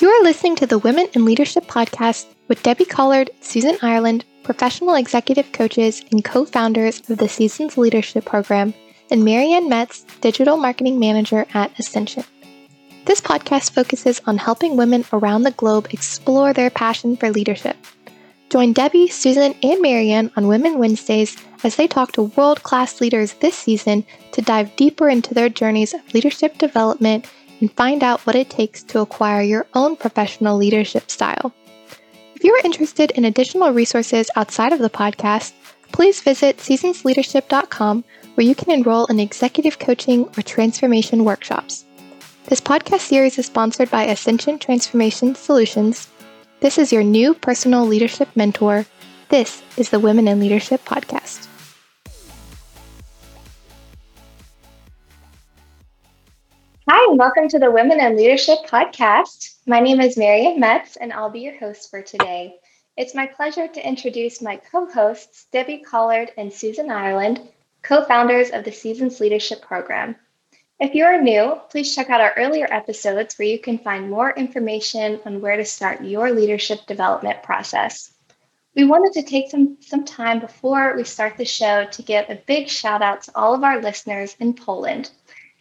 You are listening to the Women in Leadership podcast with Debbie Collard, Susan Ireland, professional executive coaches and co founders of the Seasons Leadership Program, and Marianne Metz, digital marketing manager at Ascension. This podcast focuses on helping women around the globe explore their passion for leadership. Join Debbie, Susan, and Marianne on Women Wednesdays as they talk to world class leaders this season to dive deeper into their journeys of leadership development and find out what it takes to acquire your own professional leadership style. If you are interested in additional resources outside of the podcast, please visit seasonsleadership.com where you can enroll in executive coaching or transformation workshops. This podcast series is sponsored by Ascension Transformation Solutions. This is your new personal leadership mentor. This is the Women in Leadership Podcast. Hi, and welcome to the Women in Leadership Podcast. My name is Marianne Metz, and I'll be your host for today. It's my pleasure to introduce my co hosts, Debbie Collard and Susan Ireland, co founders of the Seasons Leadership Program. If you are new, please check out our earlier episodes where you can find more information on where to start your leadership development process. We wanted to take some, some time before we start the show to give a big shout out to all of our listeners in Poland.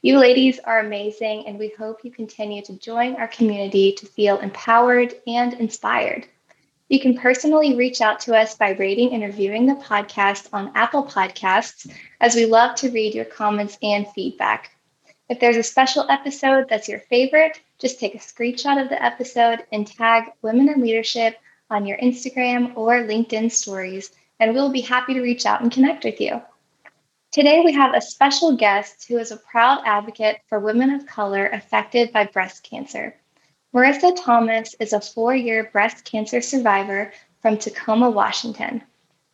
You ladies are amazing, and we hope you continue to join our community to feel empowered and inspired. You can personally reach out to us by rating and reviewing the podcast on Apple Podcasts, as we love to read your comments and feedback. If there's a special episode that's your favorite, just take a screenshot of the episode and tag Women in Leadership on your Instagram or LinkedIn stories, and we'll be happy to reach out and connect with you. Today, we have a special guest who is a proud advocate for women of color affected by breast cancer. Marissa Thomas is a four year breast cancer survivor from Tacoma, Washington.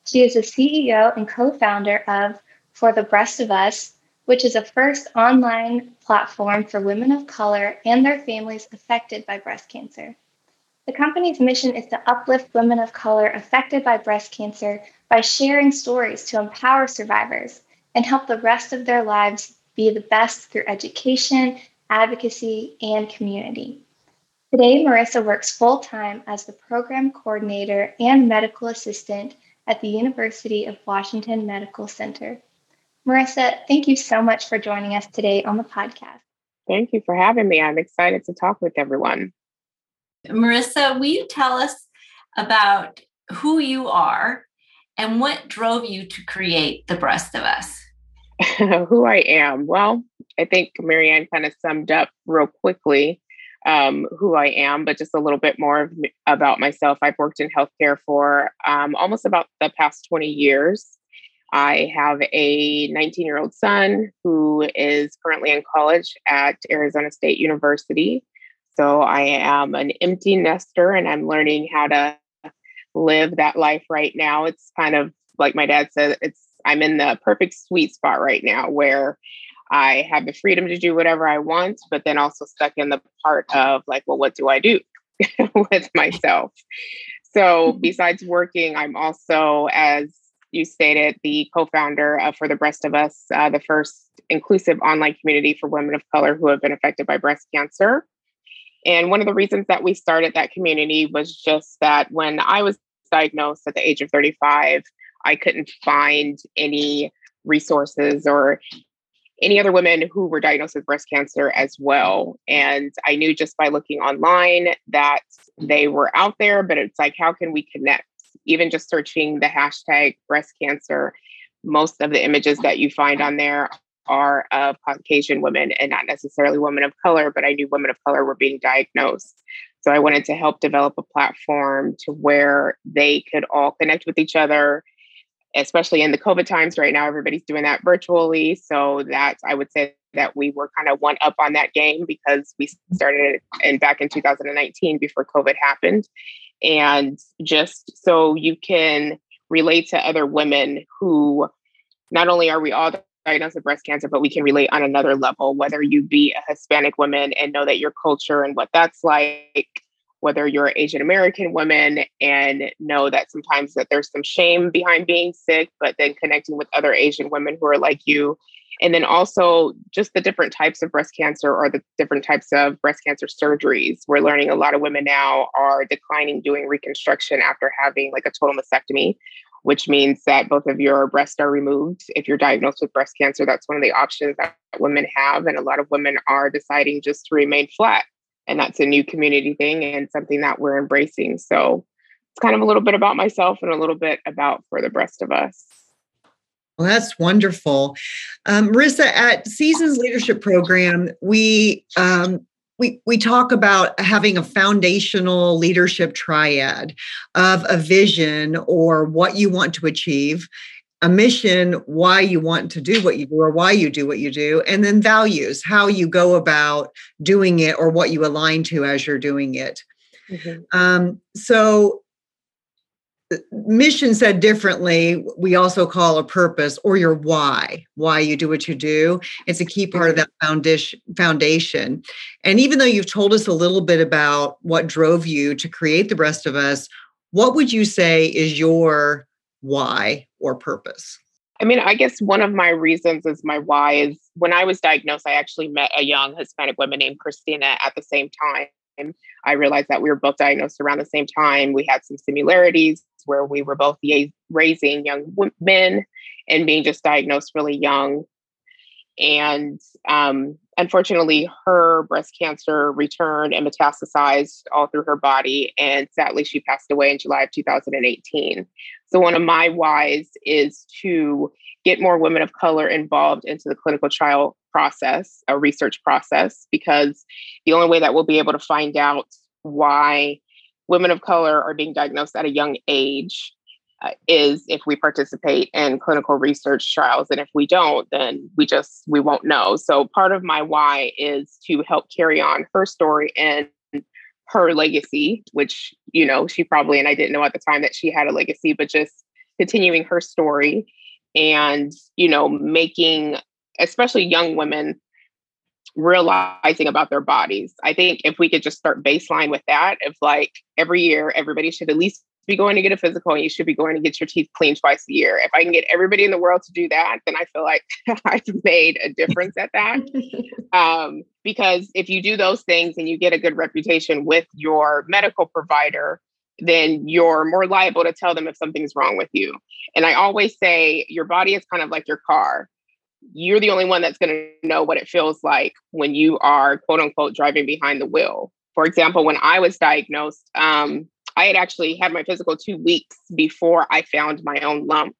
She is the CEO and co founder of For the Breast of Us, which is a first online platform for women of color and their families affected by breast cancer. The company's mission is to uplift women of color affected by breast cancer by sharing stories to empower survivors and help the rest of their lives be the best through education, advocacy, and community. Today, Marissa works full time as the program coordinator and medical assistant at the University of Washington Medical Center. Marissa, thank you so much for joining us today on the podcast. Thank you for having me. I'm excited to talk with everyone. Marissa, will you tell us about who you are and what drove you to create The Breast of Us? who I am. Well, I think Marianne kind of summed up real quickly um, who I am, but just a little bit more about myself. I've worked in healthcare for um, almost about the past 20 years. I have a 19 year old son who is currently in college at Arizona State University. So I am an empty nester and I'm learning how to live that life right now. It's kind of like my dad said, it's I'm in the perfect sweet spot right now where I have the freedom to do whatever I want, but then also stuck in the part of like, well, what do I do with myself? So, mm-hmm. besides working, I'm also, as you stated, the co founder of For the Breast of Us, uh, the first inclusive online community for women of color who have been affected by breast cancer. And one of the reasons that we started that community was just that when I was diagnosed at the age of 35, I couldn't find any resources or any other women who were diagnosed with breast cancer as well. And I knew just by looking online that they were out there, but it's like, how can we connect? Even just searching the hashtag breast cancer, most of the images that you find on there are of Caucasian women and not necessarily women of color, but I knew women of color were being diagnosed. So I wanted to help develop a platform to where they could all connect with each other, especially in the COVID times right now, everybody's doing that virtually. So that I would say that we were kind of one up on that game because we started in back in 2019 before COVID happened. And just so you can relate to other women who not only are we all diagnosed with breast cancer, but we can relate on another level, whether you be a Hispanic woman and know that your culture and what that's like, whether you're Asian American woman and know that sometimes that there's some shame behind being sick, but then connecting with other Asian women who are like you. And then also just the different types of breast cancer or the different types of breast cancer surgeries. We're learning a lot of women now are declining doing reconstruction after having like a total mastectomy, which means that both of your breasts are removed. If you're diagnosed with breast cancer, that's one of the options that women have. And a lot of women are deciding just to remain flat and that's a new community thing and something that we're embracing. So it's kind of a little bit about myself and a little bit about for the Breast of Us. Well, that's wonderful. Um, Marissa, at Seasons Leadership Program, we um, we we talk about having a foundational leadership triad of a vision or what you want to achieve a mission, why you want to do what you do or why you do what you do, and then values, how you go about doing it or what you align to as you're doing it. Mm-hmm. Um, so, uh, mission said differently, we also call a purpose or your why, why you do what you do. It's a key part of that foundation. Foundation, and even though you've told us a little bit about what drove you to create the Breast of Us, what would you say is your why or purpose? I mean, I guess one of my reasons is my why is when I was diagnosed, I actually met a young Hispanic woman named Christina at the same time. I realized that we were both diagnosed around the same time. We had some similarities where we were both raising young men and being just diagnosed really young. And um, unfortunately, her breast cancer returned and metastasized all through her body. And sadly, she passed away in July of 2018. So, one of my whys is to get more women of color involved into the clinical trial process, a research process, because the only way that we'll be able to find out why women of color are being diagnosed at a young age Uh, is if we participate in clinical research trials and if we don't then we just we won't know so part of my why is to help carry on her story and her legacy which you know she probably and i didn't know at the time that she had a legacy but just continuing her story and you know making especially young women realizing about their bodies. I think if we could just start baseline with that, if like every year everybody should at least be going to get a physical and you should be going to get your teeth cleaned twice a year. If I can get everybody in the world to do that, then I feel like I've made a difference at that. Um, because if you do those things and you get a good reputation with your medical provider, then you're more liable to tell them if something's wrong with you. And I always say your body is kind of like your car. You're the only one that's going to know what it feels like when you are quote unquote driving behind the wheel. For example, when I was diagnosed, um, I had actually had my physical two weeks before I found my own lump.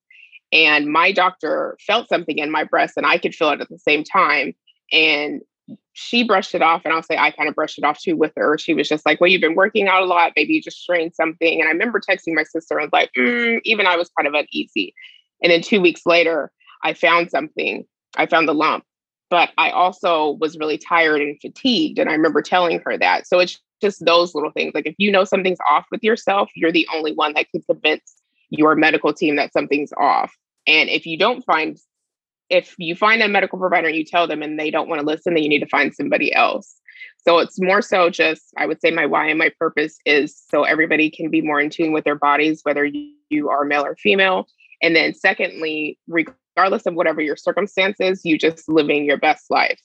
And my doctor felt something in my breast and I could feel it at the same time. And she brushed it off. And I'll say I kind of brushed it off too with her. She was just like, Well, you've been working out a lot. Maybe you just strained something. And I remember texting my sister and was like, mm, even I was kind of uneasy. And then two weeks later, I found something. I found the lump. But I also was really tired and fatigued. And I remember telling her that. So it's just those little things. Like if you know something's off with yourself, you're the only one that can convince your medical team that something's off. And if you don't find, if you find a medical provider and you tell them and they don't want to listen, then you need to find somebody else. So it's more so just, I would say my why and my purpose is so everybody can be more in tune with their bodies, whether you are male or female. And then secondly, regardless of whatever your circumstances, you just living your best life.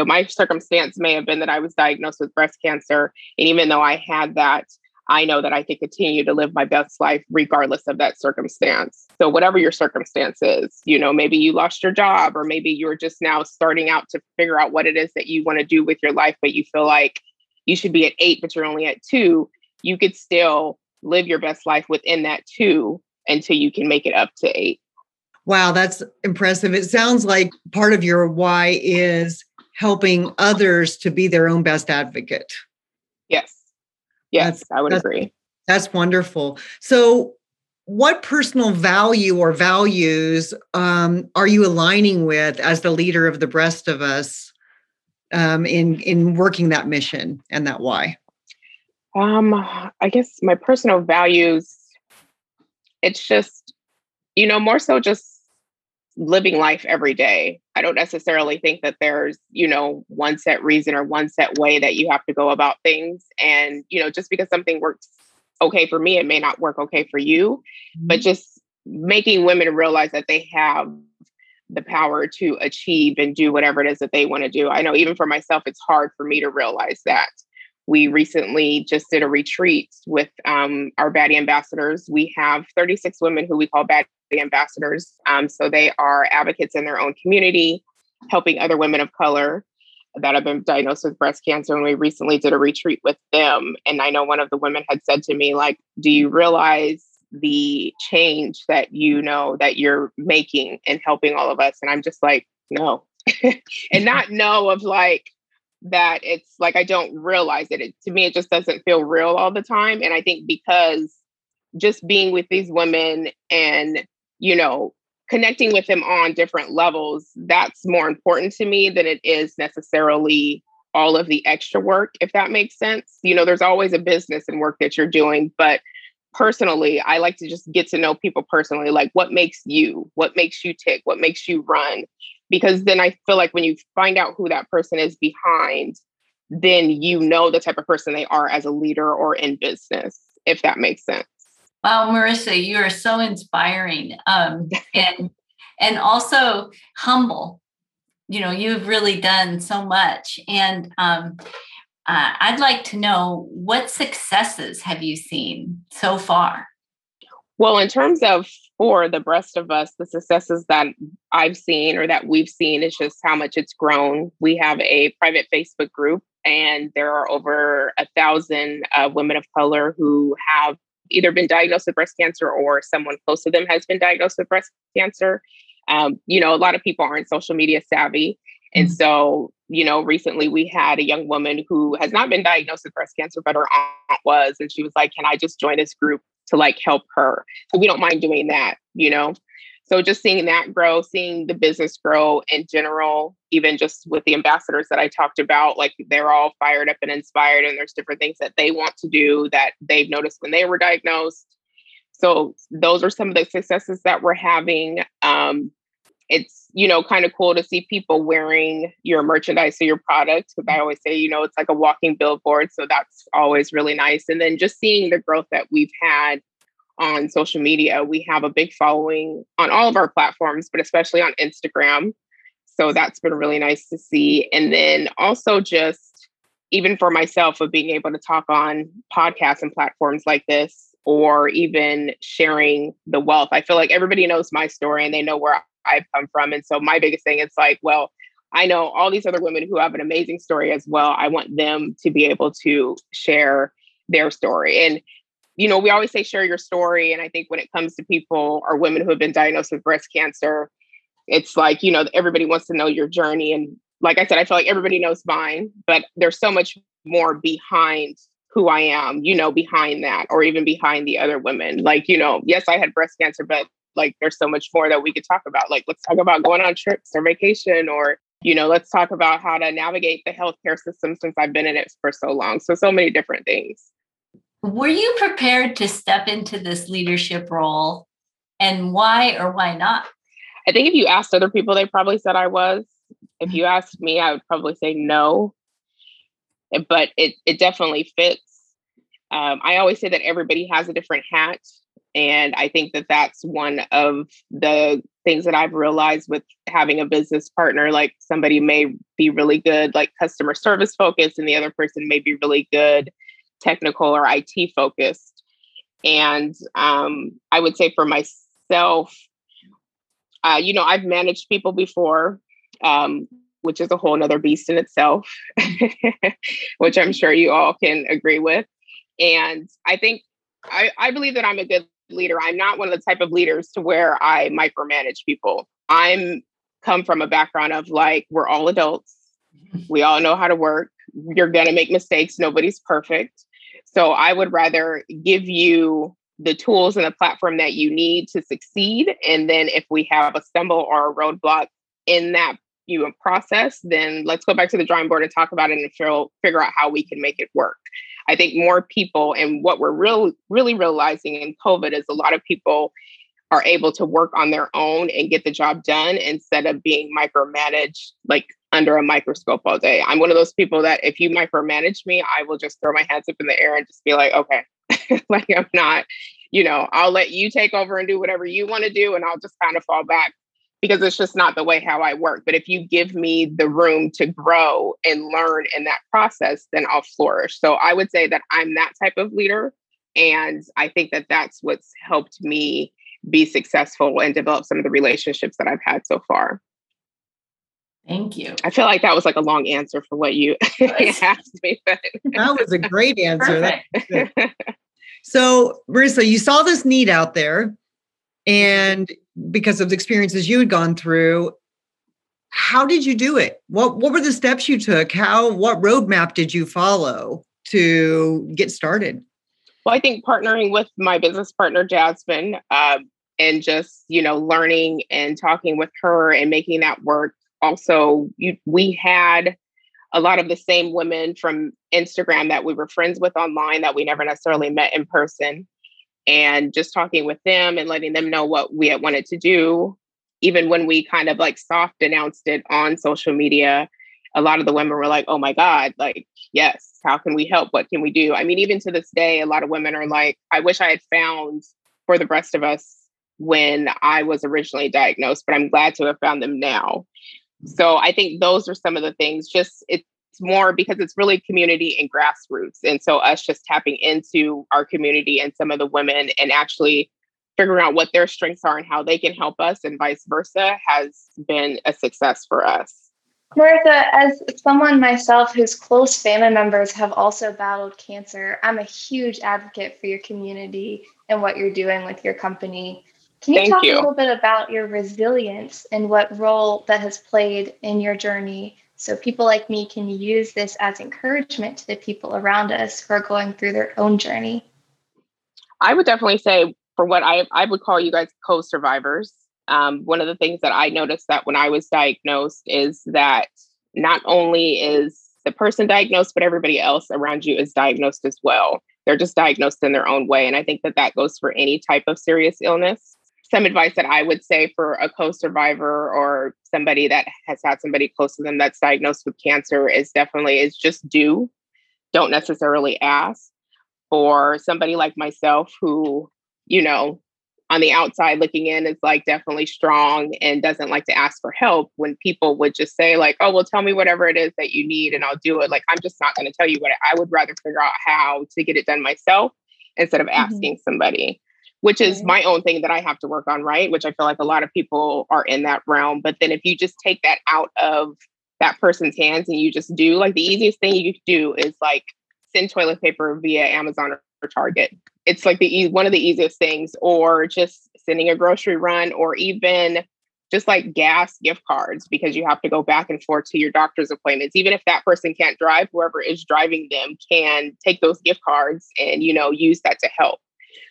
So my circumstance may have been that I was diagnosed with breast cancer. And even though I had that, I know that I can continue to live my best life regardless of that circumstance. So, whatever your circumstance is, you know, maybe you lost your job, or maybe you're just now starting out to figure out what it is that you want to do with your life, but you feel like you should be at eight, but you're only at two, you could still live your best life within that two until you can make it up to eight. Wow, that's impressive. It sounds like part of your why is helping others to be their own best advocate. Yes. Yes, that's, I would agree. That's wonderful. So, what personal value or values um, are you aligning with as the leader of the Breast of Us um, in in working that mission and that why? Um, I guess my personal values. It's just, you know, more so just living life every day. I don't necessarily think that there's, you know, one set reason or one set way that you have to go about things. And, you know, just because something works okay for me, it may not work okay for you. Mm-hmm. But just making women realize that they have the power to achieve and do whatever it is that they want to do. I know even for myself, it's hard for me to realize that. We recently just did a retreat with um, our Baddie ambassadors. We have 36 women who we call Baddie ambassadors. Um, so they are advocates in their own community, helping other women of color that have been diagnosed with breast cancer. And we recently did a retreat with them. And I know one of the women had said to me, like, do you realize the change that you know that you're making and helping all of us? And I'm just like, no. and not know of like that it's like I don't realize it. it. To me, it just doesn't feel real all the time. And I think because just being with these women and you know, connecting with them on different levels, that's more important to me than it is necessarily all of the extra work, if that makes sense. You know, there's always a business and work that you're doing, but personally, I like to just get to know people personally, like what makes you, what makes you tick, what makes you run. Because then I feel like when you find out who that person is behind, then you know the type of person they are as a leader or in business, if that makes sense. Wow, Marissa, you are so inspiring um, and and also humble. You know, you've really done so much, and um, uh, I'd like to know what successes have you seen so far. Well, in terms of for the Breast of Us, the successes that I've seen or that we've seen is just how much it's grown. We have a private Facebook group, and there are over a thousand uh, women of color who have either been diagnosed with breast cancer or someone close to them has been diagnosed with breast cancer. Um, you know, a lot of people aren't social media savvy. And mm-hmm. so, you know, recently we had a young woman who has not been diagnosed with breast cancer, but her aunt was. And she was like, Can I just join this group to like help her? So we don't mind doing that, you know? So just seeing that grow, seeing the business grow in general, even just with the ambassadors that I talked about, like they're all fired up and inspired, and there's different things that they want to do that they've noticed when they were diagnosed. So those are some of the successes that we're having. Um, it's you know kind of cool to see people wearing your merchandise or your product because I always say you know it's like a walking billboard, so that's always really nice. And then just seeing the growth that we've had on social media. We have a big following on all of our platforms, but especially on Instagram. So that's been really nice to see. And then also just even for myself of being able to talk on podcasts and platforms like this or even sharing the wealth. I feel like everybody knows my story and they know where I've come from. And so my biggest thing is like, well, I know all these other women who have an amazing story as well. I want them to be able to share their story. And you know, we always say share your story. And I think when it comes to people or women who have been diagnosed with breast cancer, it's like, you know, everybody wants to know your journey. And like I said, I feel like everybody knows mine, but there's so much more behind who I am, you know, behind that, or even behind the other women. Like, you know, yes, I had breast cancer, but like there's so much more that we could talk about. Like, let's talk about going on trips or vacation, or, you know, let's talk about how to navigate the healthcare system since I've been in it for so long. So, so many different things. Were you prepared to step into this leadership role and why or why not? I think if you asked other people, they probably said I was. If you asked me, I would probably say no. But it, it definitely fits. Um, I always say that everybody has a different hat. And I think that that's one of the things that I've realized with having a business partner. Like somebody may be really good, like customer service focused, and the other person may be really good technical or IT focused. And um, I would say for myself, uh, you know, I've managed people before, um, which is a whole nother beast in itself, which I'm sure you all can agree with. And I think I, I believe that I'm a good leader. I'm not one of the type of leaders to where I micromanage people. I'm come from a background of like, we're all adults. Mm-hmm. We all know how to work. You're going to make mistakes. Nobody's perfect. So I would rather give you the tools and the platform that you need to succeed. And then if we have a stumble or a roadblock in that you know, process, then let's go back to the drawing board and talk about it and figure out how we can make it work. I think more people and what we're real, really realizing in COVID is a lot of people are able to work on their own and get the job done instead of being micromanaged like under a microscope all day. I'm one of those people that if you micromanage me, I will just throw my hands up in the air and just be like, okay, like I'm not, you know, I'll let you take over and do whatever you want to do and I'll just kind of fall back because it's just not the way how I work. But if you give me the room to grow and learn in that process, then I'll flourish. So I would say that I'm that type of leader. And I think that that's what's helped me be successful and develop some of the relationships that I've had so far. Thank you. I feel like that was like a long answer for what you asked me. But. that was a great answer. so, Marissa, you saw this need out there, and because of the experiences you had gone through, how did you do it? What What were the steps you took? How What roadmap did you follow to get started? Well, I think partnering with my business partner, Jasmine, uh, and just, you know, learning and talking with her and making that work. Also, you, we had a lot of the same women from Instagram that we were friends with online that we never necessarily met in person. And just talking with them and letting them know what we had wanted to do. Even when we kind of like soft announced it on social media, a lot of the women were like, oh my God, like, yes, how can we help? What can we do? I mean, even to this day, a lot of women are like, I wish I had found for the Breast of Us when I was originally diagnosed, but I'm glad to have found them now. So I think those are some of the things, just it's more because it's really community and grassroots. And so us just tapping into our community and some of the women and actually figuring out what their strengths are and how they can help us and vice versa has been a success for us. Martha, as someone myself whose close family members have also battled cancer, I'm a huge advocate for your community and what you're doing with your company. Can you Thank talk you. a little bit about your resilience and what role that has played in your journey so people like me can use this as encouragement to the people around us who are going through their own journey? I would definitely say, for what I, I would call you guys co survivors, um, one of the things that I noticed that when I was diagnosed is that not only is the person diagnosed, but everybody else around you is diagnosed as well. They're just diagnosed in their own way. And I think that that goes for any type of serious illness. Some advice that I would say for a co survivor or somebody that has had somebody close to them that's diagnosed with cancer is definitely is just do. Don't necessarily ask. For somebody like myself who, you know, on the outside looking in is like definitely strong and doesn't like to ask for help when people would just say like oh well tell me whatever it is that you need and i'll do it like i'm just not going to tell you what i would rather figure out how to get it done myself instead of mm-hmm. asking mm-hmm. somebody which is mm-hmm. my own thing that i have to work on right? Which i feel like a lot of people are in that realm but then if you just take that out of that person's hands and you just do like the easiest thing you could do is like send toilet paper via amazon or target. It's like the one of the easiest things or just sending a grocery run or even just like gas gift cards because you have to go back and forth to your doctor's appointments. Even if that person can't drive whoever is driving them can take those gift cards and you know use that to help.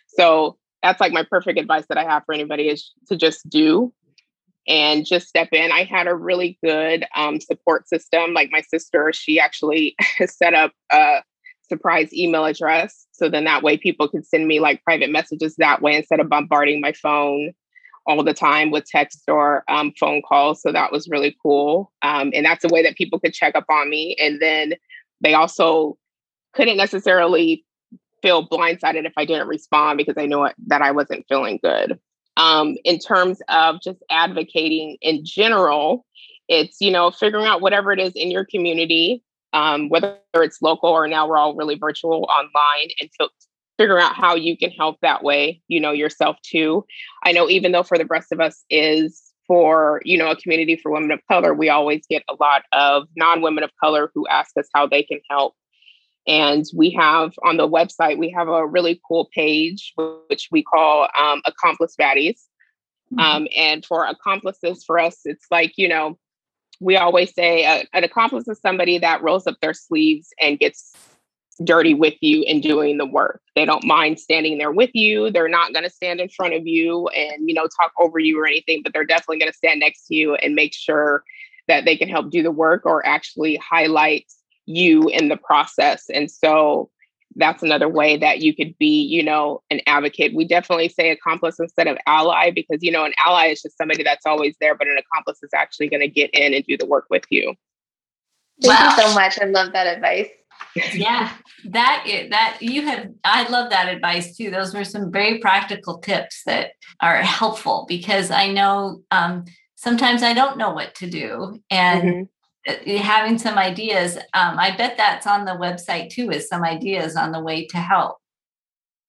So that's like my perfect advice that i have for anybody is to just do and just step in i had a really good um, support system like my sister she actually set up a surprise email address. So then that way people could send me like private messages that way instead of bombarding my phone all the time with text or um, phone calls. So that was really cool. Um, and that's a way that people could check up on me. And then they also couldn't necessarily feel blindsided if I didn't respond because I knew that I wasn't feeling good. Um, in terms of just advocating in general, it's, you know, figuring out whatever it is in your community um, whether it's local or now we're all really virtual online and f- figure out how you can help that way, you know, yourself too. I know even though for the Breast of Us is for, you know, a community for women of color, we always get a lot of non-women of color who ask us how they can help. And we have on the website, we have a really cool page, which we call um, Accomplice Baddies. Mm-hmm. Um, and for accomplices, for us, it's like, you know, we always say uh, an accomplice is somebody that rolls up their sleeves and gets dirty with you and doing the work. They don't mind standing there with you. They're not going to stand in front of you and, you know, talk over you or anything, but they're definitely going to stand next to you and make sure that they can help do the work or actually highlight you in the process. And so that's another way that you could be, you know, an advocate. We definitely say accomplice instead of ally because, you know, an ally is just somebody that's always there, but an accomplice is actually going to get in and do the work with you. Thank wow. you so much. I love that advice. yeah, that that you have. I love that advice too. Those were some very practical tips that are helpful because I know um, sometimes I don't know what to do, and mm-hmm. Uh, having some ideas. Um, I bet that's on the website too. Is some ideas on the way to help.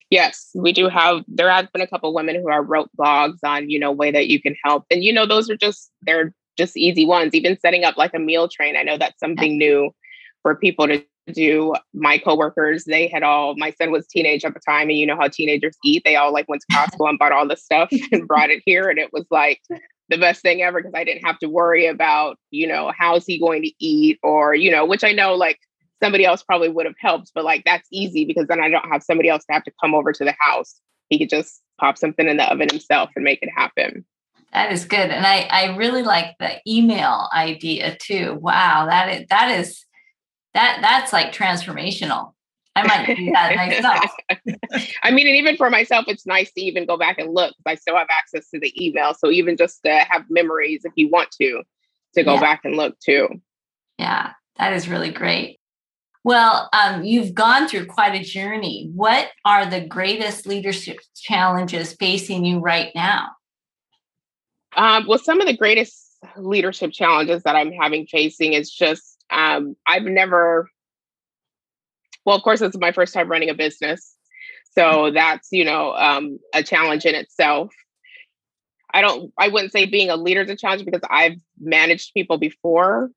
Yes, we do have. There have been a couple women who are wrote blogs on you know way that you can help, and you know those are just they're just easy ones. Even setting up like a meal train, I know that's something new for people to do. My coworkers, they had all. My son was teenage at the time, and you know how teenagers eat. They all like went to Costco and bought all the stuff and brought it here, and it was like the best thing ever because I didn't have to worry about you know how's he going to eat or you know which I know like somebody else probably would have helped, but like that's easy because then I don't have somebody else to have to come over to the house. He could just pop something in the oven himself and make it happen. That is good. And I, I really like the email idea too. Wow, that is that is that that's like transformational. I might do that myself. I mean, and even for myself, it's nice to even go back and look. I still have access to the email. So even just to have memories if you want to, to go yeah. back and look too. Yeah, that is really great. Well, um, you've gone through quite a journey. What are the greatest leadership challenges facing you right now? Um, well, some of the greatest leadership challenges that I'm having facing is just um, I've never, well, of course, it's my first time running a business. So that's, you know, um, a challenge in itself. I don't, I wouldn't say being a leader is a challenge because I've managed people before.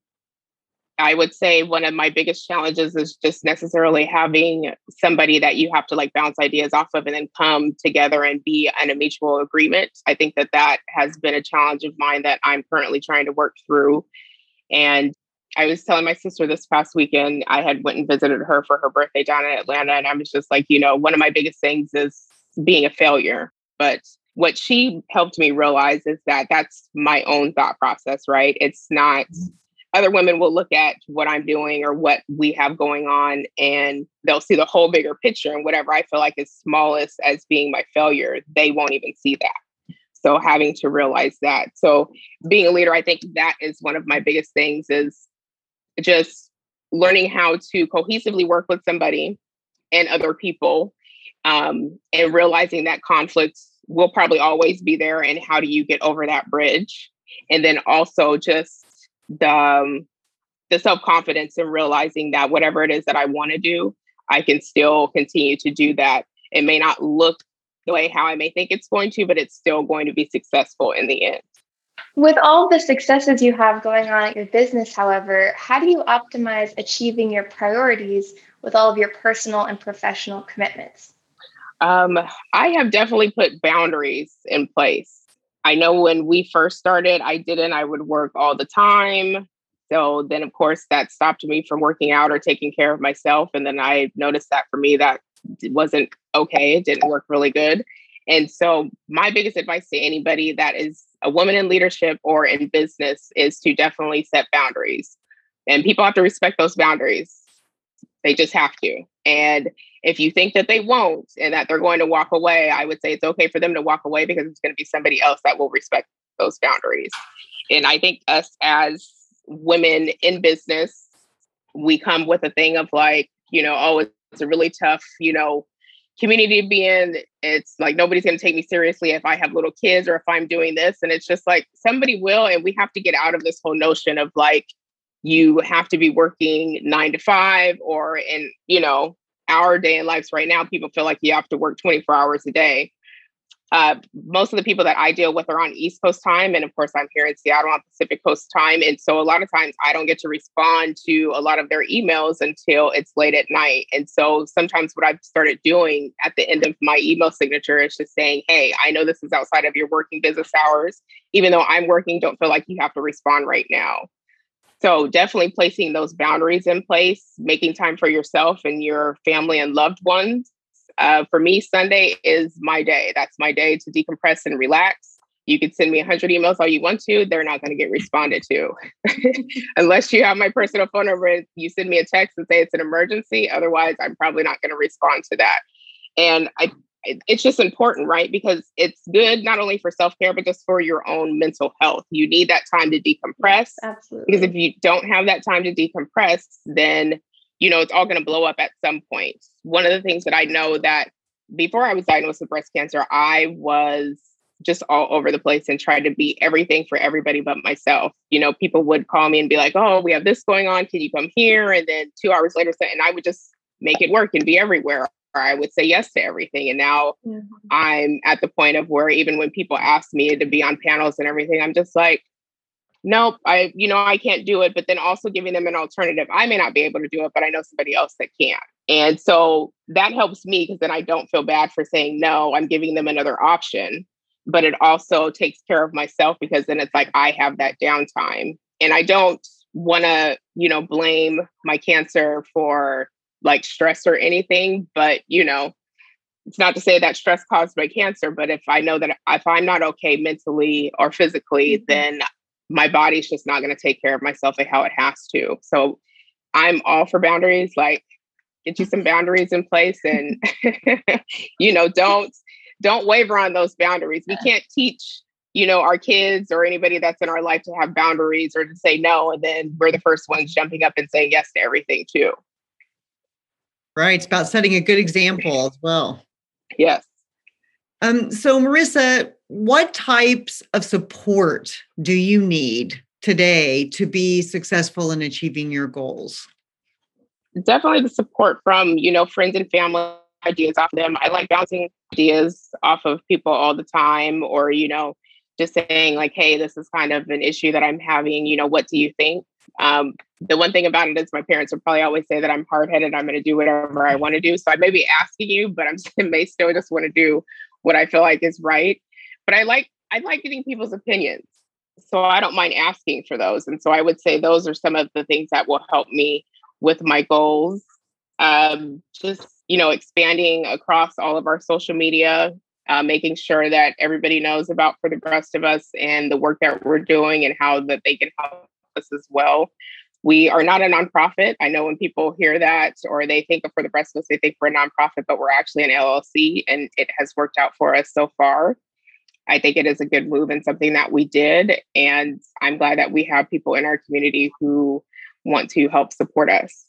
I would say one of my biggest challenges is just necessarily having somebody that you have to like bounce ideas off of and then come together and be in a mutual agreement. I think that that has been a challenge of mine that I'm currently trying to work through. And I was telling my sister this past weekend, I had went and visited her for her birthday down in Atlanta. And I was just like, you know, one of my biggest things is being a failure. But what she helped me realize is that that's my own thought process, right? It's not mm. other women will look at what I'm doing or what we have going on and they'll see the whole bigger picture and whatever I feel like is smallest as being my failure, they won't even see that. So having to realize that. So being a leader, I think that is one of my biggest things is just learning how to cohesively work with somebody and other people um, and realizing that conflicts will probably always be there and how do you get over that bridge and then also just the um, the self confidence and realizing that whatever it is that I want to do, I can still continue to do that. It may not look the way how I may think it's going to, but it's still going to be successful in the end. With all the successes you have going on at your business, however, how do you optimize achieving your priorities with all of your personal and professional commitments? Um, I have definitely put boundaries in place. I know when we first started, I didn't. I would work all the time. So then, of course, that stopped me from working out or taking care of myself. And then I noticed that for me, that wasn't okay. It didn't work really good. And so, my biggest advice to anybody that is a woman in leadership or in business is to definitely set boundaries. And people have to respect those boundaries. They just have to. And if you think that they won't and that they're going to walk away, I would say it's okay for them to walk away because it's going to be somebody else that will respect those boundaries. And I think us as women in business, we come with a thing of like, you know, oh, it's a really tough, you know, community to be in. It's like nobody's going to take me seriously if I have little kids or if I'm doing this. And it's just like somebody will. And we have to get out of this whole notion of like, you have to be working nine to five or in, you know, our day in lives right now, people feel like you have to work 24 hours a day. Uh, most of the people that I deal with are on East Coast time. And of course, I'm here in Seattle on Pacific Coast time. And so a lot of times I don't get to respond to a lot of their emails until it's late at night. And so sometimes what I've started doing at the end of my email signature is just saying, Hey, I know this is outside of your working business hours. Even though I'm working, don't feel like you have to respond right now. So definitely placing those boundaries in place, making time for yourself and your family and loved ones. Uh, for me, Sunday is my day. That's my day to decompress and relax. You could send me 100 emails all you want to. They're not going to get responded to unless you have my personal phone number and you send me a text and say it's an emergency. Otherwise, I'm probably not going to respond to that. And I, it's just important, right? Because it's good not only for self care, but just for your own mental health. You need that time to decompress. Yes, absolutely. Because if you don't have that time to decompress, then you know it's all going to blow up at some point. One of the things that I know that before I was diagnosed with breast cancer, I was just all over the place and tried to be everything for everybody but myself. You know, people would call me and be like, "Oh, we have this going on. Can you come here?" And then two hours later, and I would just make it work and be everywhere. Or I would say yes to everything. And now mm-hmm. I'm at the point of where even when people ask me to be on panels and everything, I'm just like, nope, I, you know, I can't do it. But then also giving them an alternative. I may not be able to do it, but I know somebody else that can. And so that helps me because then I don't feel bad for saying no. I'm giving them another option but it also takes care of myself because then it's like I have that downtime and I don't want to, you know, blame my cancer for like stress or anything, but you know, it's not to say that stress caused my cancer, but if I know that if I'm not okay mentally or physically, mm-hmm. then my body's just not going to take care of myself how it has to. So I'm all for boundaries, like get you some boundaries in place and you know, don't don't waver on those boundaries. We can't teach, you know, our kids or anybody that's in our life to have boundaries or to say no. And then we're the first ones jumping up and saying yes to everything too. Right. It's about setting a good example as well. Yes. Um, so Marissa, what types of support do you need today to be successful in achieving your goals? Definitely the support from, you know, friends and family ideas off them. I like bouncing ideas off of people all the time, or, you know, just saying, like, hey, this is kind of an issue that I'm having. You know, what do you think? Um, the one thing about it is my parents would probably always say that I'm hard headed. I'm going to do whatever I want to do. So I may be asking you, but I'm may still just want to do what I feel like is right. But I like I like getting people's opinions. So I don't mind asking for those. And so I would say those are some of the things that will help me with my goals. Um, just you know, expanding across all of our social media, uh, making sure that everybody knows about For the Breast of Us and the work that we're doing and how that they can help us as well. We are not a nonprofit. I know when people hear that or they think of For the Breast of they think we're a nonprofit, but we're actually an LLC and it has worked out for us so far. I think it is a good move and something that we did. And I'm glad that we have people in our community who want to help support us.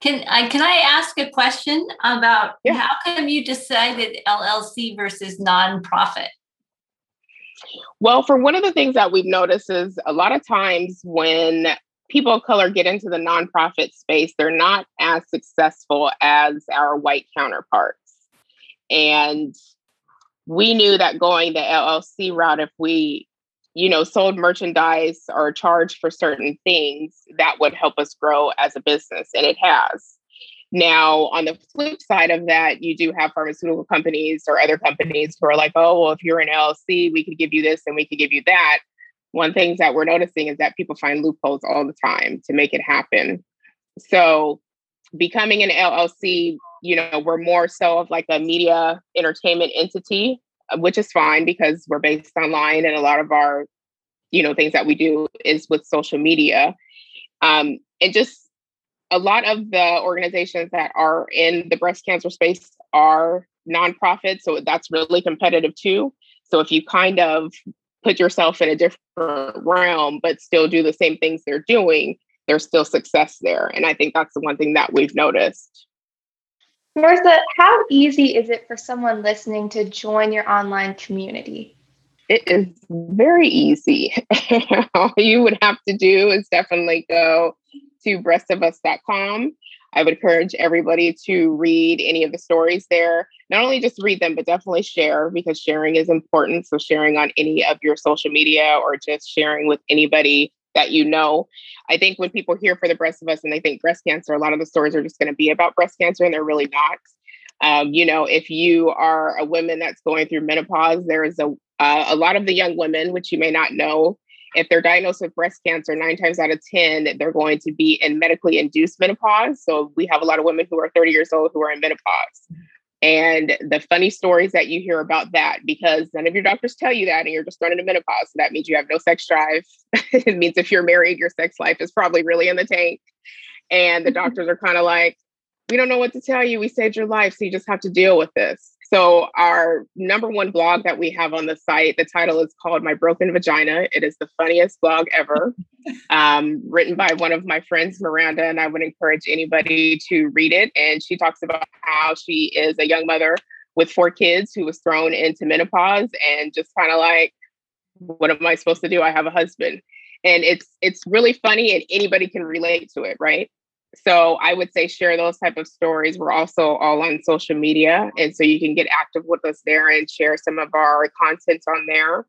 Can I can I ask a question about yeah. how come you decided LLC versus nonprofit? Well, for one of the things that we've noticed is a lot of times when people of color get into the nonprofit space, they're not as successful as our white counterparts. And we knew that going the LLC route, if we you know, sold merchandise or charged for certain things, that would help us grow as a business. And it has. Now, on the flip side of that, you do have pharmaceutical companies or other companies who are like, oh, well, if you're an LLC, we could give you this and we could give you that. One thing that we're noticing is that people find loopholes all the time to make it happen. So, becoming an LLC, you know, we're more so of like a media entertainment entity uh, which is fine because we're based online and a lot of our you know things that we do is with social media um, and just a lot of the organizations that are in the breast cancer space are nonprofits so that's really competitive too so if you kind of put yourself in a different realm but still do the same things they're doing there's still success there and i think that's the one thing that we've noticed Martha, how easy is it for someone listening to join your online community? It is very easy. All you would have to do is definitely go to breastofus.com. I would encourage everybody to read any of the stories there. Not only just read them, but definitely share because sharing is important. So, sharing on any of your social media or just sharing with anybody that you know. I think when people hear for the breast of us and they think breast cancer, a lot of the stories are just going to be about breast cancer and they're really not. Um, you know, if you are a woman that's going through menopause, there is a uh, a lot of the young women, which you may not know, if they're diagnosed with breast cancer, nine times out of 10, they're going to be in medically induced menopause. So we have a lot of women who are 30 years old who are in menopause. and the funny stories that you hear about that because none of your doctors tell you that and you're just thrown into menopause. So that means you have no sex drive. it means if you're married, your sex life is probably really in the tank. And the doctors are kind of like, we don't know what to tell you. We saved your life. So you just have to deal with this. So, our number one blog that we have on the site, the title is called My Broken Vagina. It is the funniest blog ever, um, written by one of my friends, Miranda, and I would encourage anybody to read it. And she talks about how she is a young mother with four kids who was thrown into menopause and just kind of like, what am I supposed to do? I have a husband. And it's it's really funny and anybody can relate to it, right? So i would say share those type of stories. We're also all on social media and so you can get active with us there and share some of our contents on there.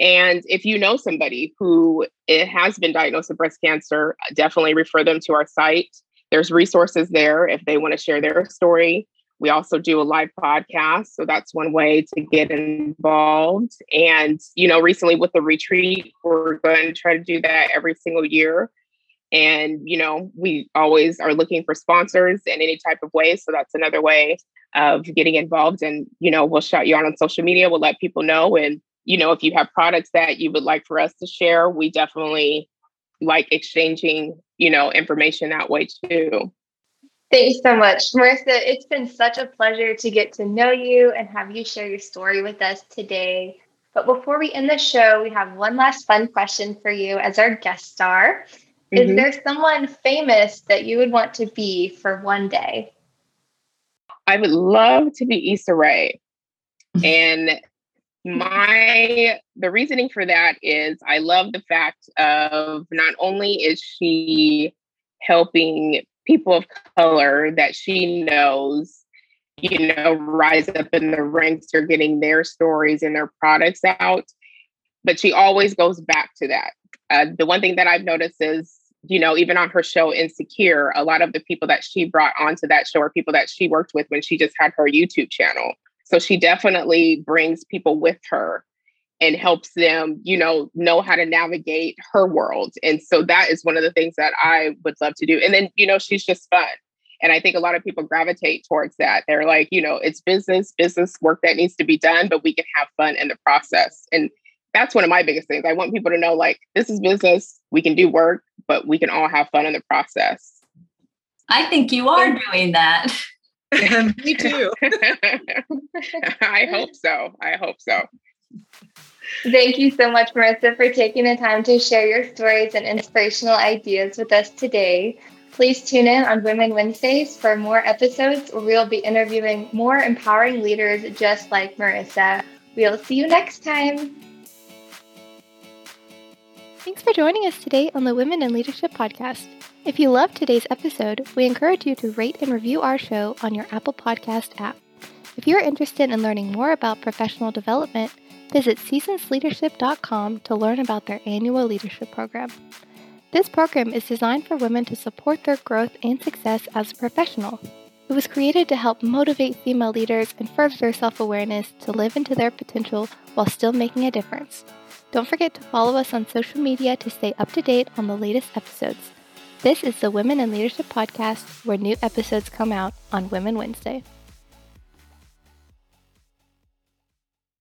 And if you know somebody who it has been diagnosed with breast cancer definitely refer them to our site. There's resources there if they want to share their story. We also do a live podcast so that's one way to get involved. And you know recently with the retreat we're going to try to do that every single year and, you know, we always are looking for sponsors in any type of way. So that's another way of getting involved. And, you know, we'll shout you out on social media. We'll let people know. And, you know, if you have products that you would like for us to share, we definitely like exchanging, you know, information that way too. Thanks so much, Marissa. It's been such a pleasure to get to know you and have you share your story with us today. But before we end the show, we have one last fun question for you as our guest star. Mm-hmm. Is there someone famous that you would want to be for one day? I would love to be Issa Rae. and my the reasoning for that is I love the fact of not only is she helping people of color that she knows you know rise up in the ranks or getting their stories and their products out but she always goes back to that uh, the one thing that I've noticed is you know, even on her show Insecure, a lot of the people that she brought onto that show are people that she worked with when she just had her YouTube channel. So she definitely brings people with her and helps them, you know, know how to navigate her world. And so that is one of the things that I would love to do. And then, you know, she's just fun. And I think a lot of people gravitate towards that. They're like, you know, it's business, business work that needs to be done, but we can have fun in the process. And that's one of my biggest things. I want people to know like this is business. We can do work, but we can all have fun in the process. I think you are doing that. Me too. I hope so. I hope so. Thank you so much, Marissa, for taking the time to share your stories and inspirational ideas with us today. Please tune in on Women Wednesdays for more episodes where we'll be interviewing more empowering leaders just like Marissa. We'll see you next time. Thanks for joining us today on the Women in Leadership Podcast. If you loved today's episode, we encourage you to rate and review our show on your Apple Podcast app. If you're interested in learning more about professional development, visit seasonsleadership.com to learn about their annual leadership program. This program is designed for women to support their growth and success as a professional. It was created to help motivate female leaders and further their self awareness to live into their potential while still making a difference. Don't forget to follow us on social media to stay up to date on the latest episodes. This is the Women in Leadership Podcast, where new episodes come out on Women Wednesday.